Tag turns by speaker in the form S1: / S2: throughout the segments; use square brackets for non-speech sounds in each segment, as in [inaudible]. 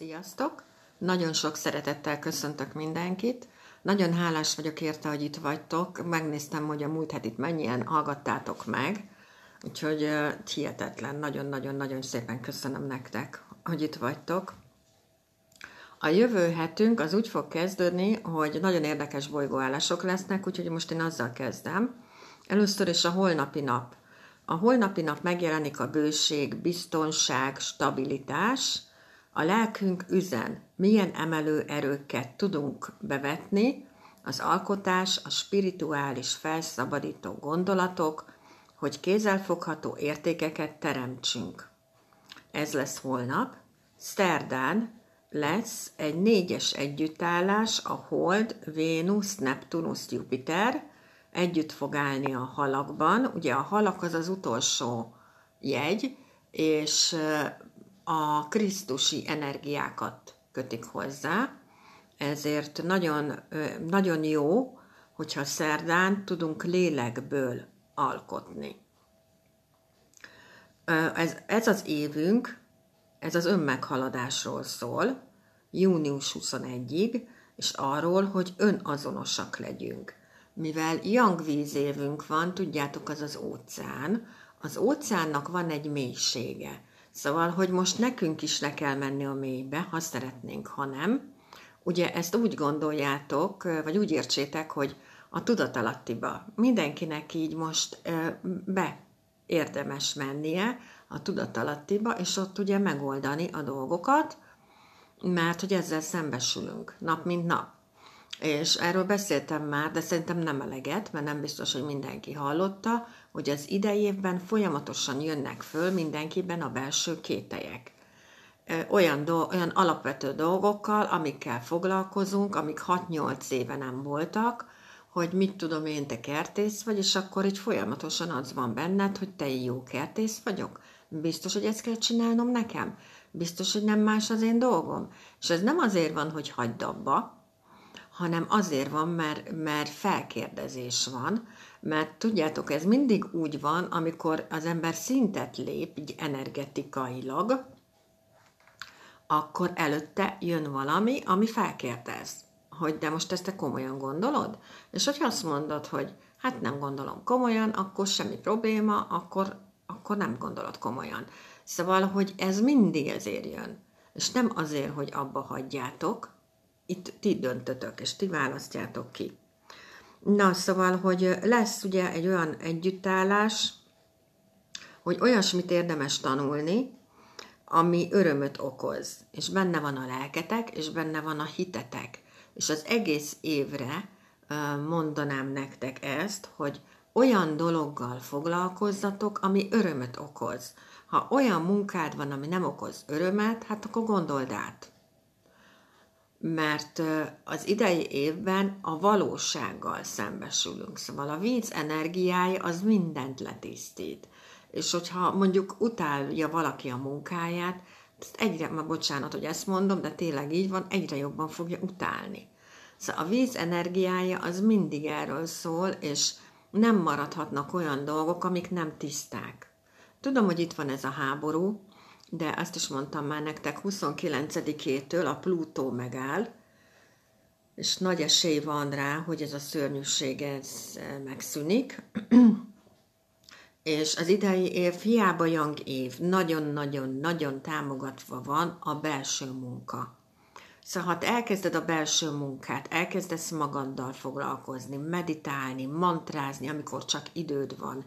S1: Sziasztok! Nagyon sok szeretettel köszöntök mindenkit. Nagyon hálás vagyok érte, hogy itt vagytok. Megnéztem, hogy a múlt hetit mennyien hallgattátok meg. Úgyhogy uh, hihetetlen, nagyon-nagyon-nagyon szépen köszönöm nektek, hogy itt vagytok. A jövő hetünk az úgy fog kezdődni, hogy nagyon érdekes bolygóállások lesznek, úgyhogy most én azzal kezdem. Először is a holnapi nap. A holnapi nap megjelenik a bőség, biztonság, stabilitás – a lelkünk üzen, milyen emelő erőket tudunk bevetni, az alkotás, a spirituális felszabadító gondolatok, hogy kézzelfogható értékeket teremtsünk. Ez lesz holnap. Szerdán lesz egy négyes együttállás, a Hold, Vénusz, Neptunusz, Jupiter, együtt fog állni a halakban. Ugye a halak az az utolsó jegy, és a krisztusi energiákat kötik hozzá, ezért nagyon, nagyon jó, hogyha szerdán tudunk lélekből alkotni. Ez, ez az évünk, ez az önmeghaladásról szól, június 21-ig, és arról, hogy önazonosak legyünk. Mivel Yang vízévünk van, tudjátok, az az óceán, az óceánnak van egy mélysége. Szóval, hogy most nekünk is le kell menni a mélybe, ha szeretnénk, ha nem. Ugye ezt úgy gondoljátok, vagy úgy értsétek, hogy a tudatalattiba mindenkinek így most be érdemes mennie a tudatalattiba, és ott ugye megoldani a dolgokat, mert hogy ezzel szembesülünk nap mint nap. És erről beszéltem már, de szerintem nem eleget, mert nem biztos, hogy mindenki hallotta, hogy az idei folyamatosan jönnek föl mindenkiben a belső kételyek. Olyan, do- olyan alapvető dolgokkal, amikkel foglalkozunk, amik 6-8 éve nem voltak, hogy mit tudom én, te kertész vagy, és akkor így folyamatosan az van benned, hogy te jó kertész vagyok. Biztos, hogy ezt kell csinálnom nekem? Biztos, hogy nem más az én dolgom? És ez nem azért van, hogy hagyd abba, hanem azért van, mert, mert felkérdezés van, mert tudjátok, ez mindig úgy van, amikor az ember szintet lép, így energetikailag, akkor előtte jön valami, ami felkérdez, hogy de most ezt te komolyan gondolod? És hogyha azt mondod, hogy hát nem gondolom komolyan, akkor semmi probléma, akkor, akkor nem gondolod komolyan. Szóval, hogy ez mindig ezért jön. És nem azért, hogy abba hagyjátok, itt ti döntötök, és ti választjátok ki. Na, szóval, hogy lesz ugye egy olyan együttállás, hogy olyasmit érdemes tanulni, ami örömöt okoz, és benne van a lelketek, és benne van a hitetek. És az egész évre mondanám nektek ezt, hogy olyan dologgal foglalkozzatok, ami örömöt okoz. Ha olyan munkád van, ami nem okoz örömet, hát akkor gondold át mert az idei évben a valósággal szembesülünk. Szóval a víz energiája az mindent letisztít. És hogyha mondjuk utálja valaki a munkáját, ezt egyre, ma bocsánat, hogy ezt mondom, de tényleg így van, egyre jobban fogja utálni. Szóval a víz energiája az mindig erről szól, és nem maradhatnak olyan dolgok, amik nem tiszták. Tudom, hogy itt van ez a háború, de azt is mondtam már nektek, 29-től a Plutó megáll, és nagy esély van rá, hogy ez a szörnyűség ez eh, megszűnik. [clears throat] és az idei év hiába yang év, nagyon-nagyon-nagyon támogatva van a belső munka. Szóval ha elkezded a belső munkát, elkezdesz magaddal foglalkozni, meditálni, mantrázni, amikor csak időd van,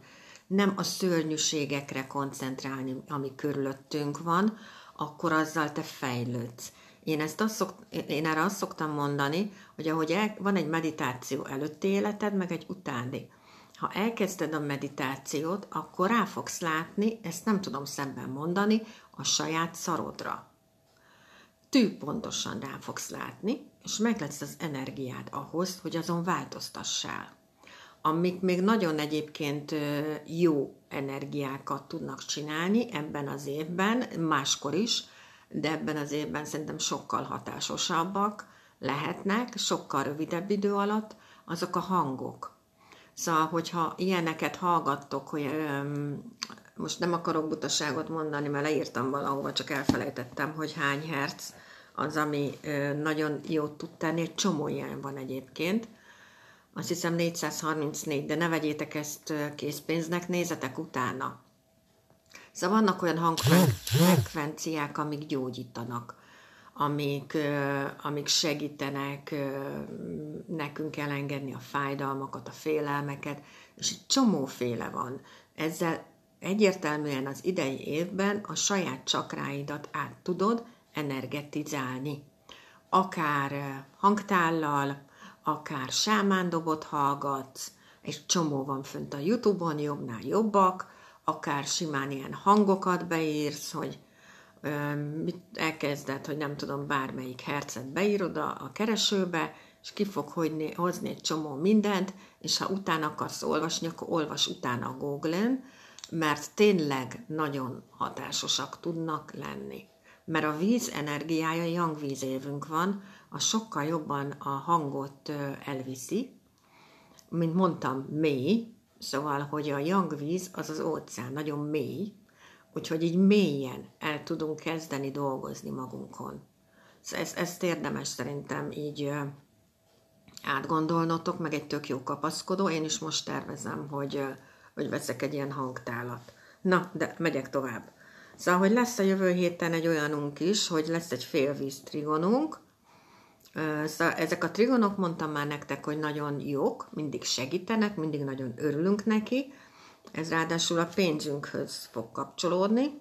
S1: nem a szörnyűségekre koncentrálni, ami körülöttünk van, akkor azzal te fejlődsz. Én, ezt azt szok, én erre azt szoktam mondani, hogy ahogy el, van egy meditáció előtti életed, meg egy utáni. Ha elkezded a meditációt, akkor rá fogsz látni, ezt nem tudom szemben mondani, a saját szarodra. Tű pontosan rá fogsz látni, és meg lesz az energiád ahhoz, hogy azon változtassál amik még nagyon egyébként jó energiákat tudnak csinálni ebben az évben, máskor is, de ebben az évben szerintem sokkal hatásosabbak lehetnek, sokkal rövidebb idő alatt, azok a hangok. Szóval, hogyha ilyeneket hallgattok, hogy most nem akarok butaságot mondani, mert leírtam valahova, csak elfelejtettem, hogy hány herc az, ami nagyon jót tud tenni, egy csomó ilyen van egyébként. Azt hiszem 434, de ne vegyétek ezt készpénznek, nézzetek utána. Szóval vannak olyan hangfrekvenciák, amik gyógyítanak, amik, amik segítenek nekünk elengedni a fájdalmakat, a félelmeket, és egy csomóféle van. Ezzel egyértelműen az idei évben a saját csakráidat át tudod energetizálni. Akár hangtállal, akár sámándobot hallgatsz, egy csomó van fönt a Youtube-on, jobbnál jobbak, akár simán ilyen hangokat beírsz, hogy elkezded, hogy nem tudom, bármelyik hercet beírod a, a keresőbe, és ki fog hozni egy csomó mindent, és ha utána akarsz olvasni, akkor olvas utána a Google-en, mert tényleg nagyon hatásosak tudnak lenni. Mert a víz energiája, yang vízévünk van, a sokkal jobban a hangot elviszi, mint mondtam, mély, szóval, hogy a yang víz az az óceán, nagyon mély, úgyhogy így mélyen el tudunk kezdeni dolgozni magunkon. Szóval ezt, ezt érdemes szerintem így átgondolnotok, meg egy tök jó kapaszkodó. Én is most tervezem, hogy, hogy veszek egy ilyen hangtálat. Na, de megyek tovább. Szóval, hogy lesz a jövő héten egy olyanunk is, hogy lesz egy félvíz trigonunk. Szóval ezek a trigonok, mondtam már nektek, hogy nagyon jók, mindig segítenek, mindig nagyon örülünk neki. Ez ráadásul a pénzünkhöz fog kapcsolódni.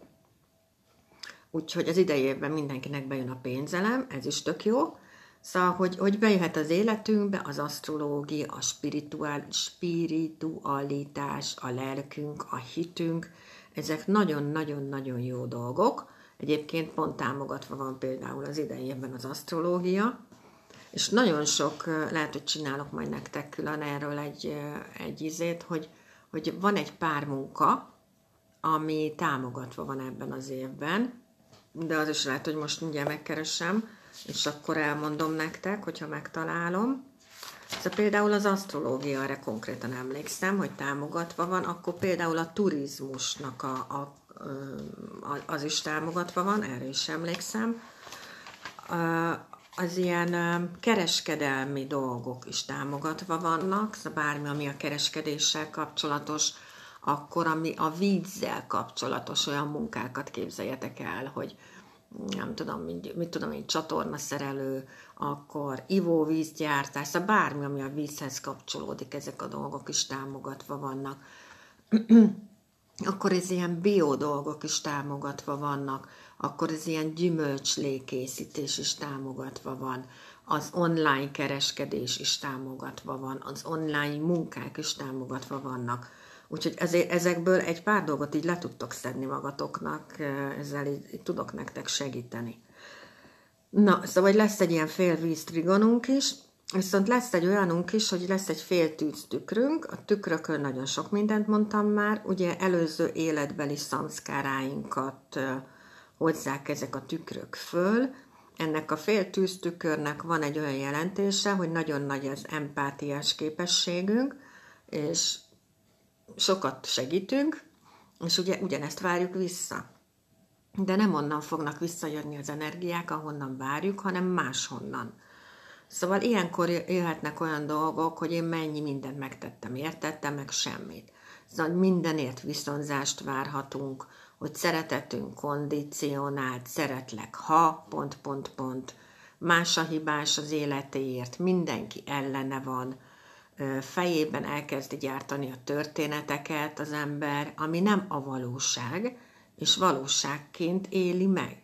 S1: Úgyhogy az idejében mindenkinek bejön a pénzelem, ez is tök jó. Szóval, hogy, hogy bejöhet az életünkbe az asztrológia, a spirituál, spiritualitás, a lelkünk, a hitünk, ezek nagyon-nagyon-nagyon jó dolgok. Egyébként pont támogatva van például az idejében az asztrológia, és nagyon sok, lehet, hogy csinálok majd nektek külön erről egy, egy izét, hogy, hogy van egy pár munka, ami támogatva van ebben az évben, de az is lehet, hogy most mindjárt megkeresem, és akkor elmondom nektek, hogyha megtalálom. Szóval például az asztrológia, erre konkrétan emlékszem, hogy támogatva van, akkor például a turizmusnak a, a, a, az is támogatva van, erre is emlékszem. Az ilyen kereskedelmi dolgok is támogatva vannak, szóval bármi, ami a kereskedéssel kapcsolatos, akkor ami a vízzel kapcsolatos olyan munkákat képzeljetek el, hogy nem tudom, mit, mit tudom én, csatornaszerelő, akkor ivóvízgyártás, szóval bármi, ami a vízhez kapcsolódik, ezek a dolgok is támogatva vannak. [clears throat] akkor ez ilyen bio dolgok is támogatva vannak, akkor ez ilyen gyümölcslékészítés is támogatva van, az online kereskedés is támogatva van, az online munkák is támogatva vannak Úgyhogy ezért, ezekből egy pár dolgot így le tudtok szedni magatoknak, ezzel így, így tudok nektek segíteni. Na, szóval lesz egy ilyen fél víz trigonunk is, viszont lesz egy olyanunk is, hogy lesz egy fél tűz tükrünk. A tükrökön nagyon sok mindent mondtam már. Ugye előző életbeli szanszkáráinkat hozzák ezek a tükrök föl. Ennek a fél tűztükörnek van egy olyan jelentése, hogy nagyon nagy az empátiás képességünk, és sokat segítünk, és ugye ugyanezt várjuk vissza. De nem onnan fognak visszajönni az energiák, ahonnan várjuk, hanem máshonnan. Szóval ilyenkor jöhetnek olyan dolgok, hogy én mennyi mindent megtettem, értettem meg semmit. Szóval mindenért viszonzást várhatunk, hogy szeretetünk kondicionált, szeretlek, ha, pont, pont, pont, más a hibás az életéért, mindenki ellene van, fejében elkezdi gyártani a történeteket az ember, ami nem a valóság, és valóságként éli meg.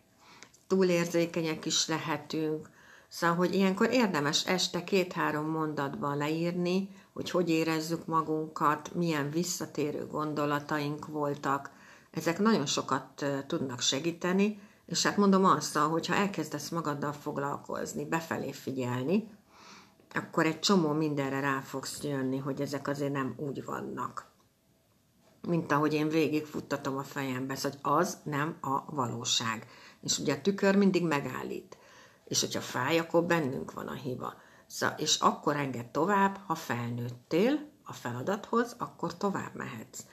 S1: Túlérzékenyek is lehetünk, szóval, hogy ilyenkor érdemes este két-három mondatban leírni, hogy hogy érezzük magunkat, milyen visszatérő gondolataink voltak. Ezek nagyon sokat tudnak segíteni, és hát mondom azt, hogyha elkezdesz magaddal foglalkozni, befelé figyelni, akkor egy csomó mindenre rá fogsz jönni, hogy ezek azért nem úgy vannak. Mint ahogy én végigfuttatom a fejembe, hogy az nem a valóság. És ugye a tükör mindig megállít. És hogyha fáj, akkor bennünk van a hiba. Szóval, és akkor enged tovább, ha felnőttél a feladathoz, akkor tovább mehetsz.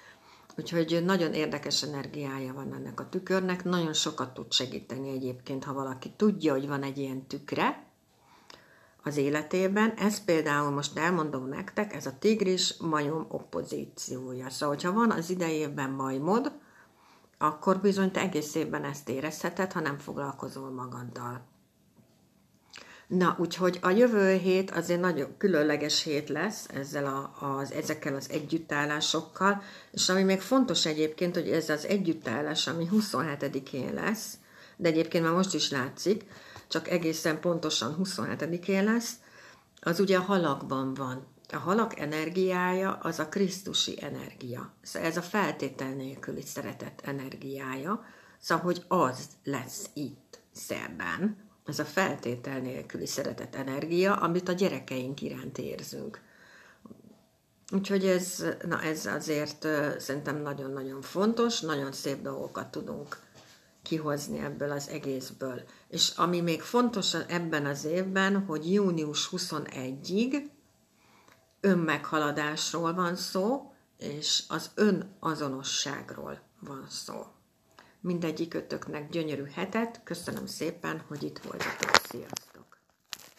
S1: Úgyhogy nagyon érdekes energiája van ennek a tükörnek, nagyon sokat tud segíteni egyébként, ha valaki tudja, hogy van egy ilyen tükre az életében. Ez például most elmondom nektek, ez a tigris majom opozíciója. Szóval, hogyha van az idejében majmod, akkor bizony te egész évben ezt érezheted, ha nem foglalkozol magaddal. Na, úgyhogy a jövő hét azért nagyon különleges hét lesz ezzel a, az, ezekkel az együttállásokkal, és ami még fontos egyébként, hogy ez az együttállás, ami 27-én lesz, de egyébként már most is látszik, csak egészen pontosan 27-én lesz, az ugye a halakban van. A halak energiája az a Krisztusi energia. Szóval ez a feltétel nélküli szeretet energiája, szóval hogy az lesz itt szerdán, ez a feltétel nélküli szeretet energia, amit a gyerekeink iránt érzünk. Úgyhogy ez, na ez azért szerintem nagyon-nagyon fontos, nagyon szép dolgokat tudunk kihozni ebből az egészből. És ami még fontos ebben az évben, hogy június 21-ig önmeghaladásról van szó, és az önazonosságról van szó. Mindegyik ötöknek gyönyörű hetet, köszönöm szépen, hogy itt voltatok, sziasztok!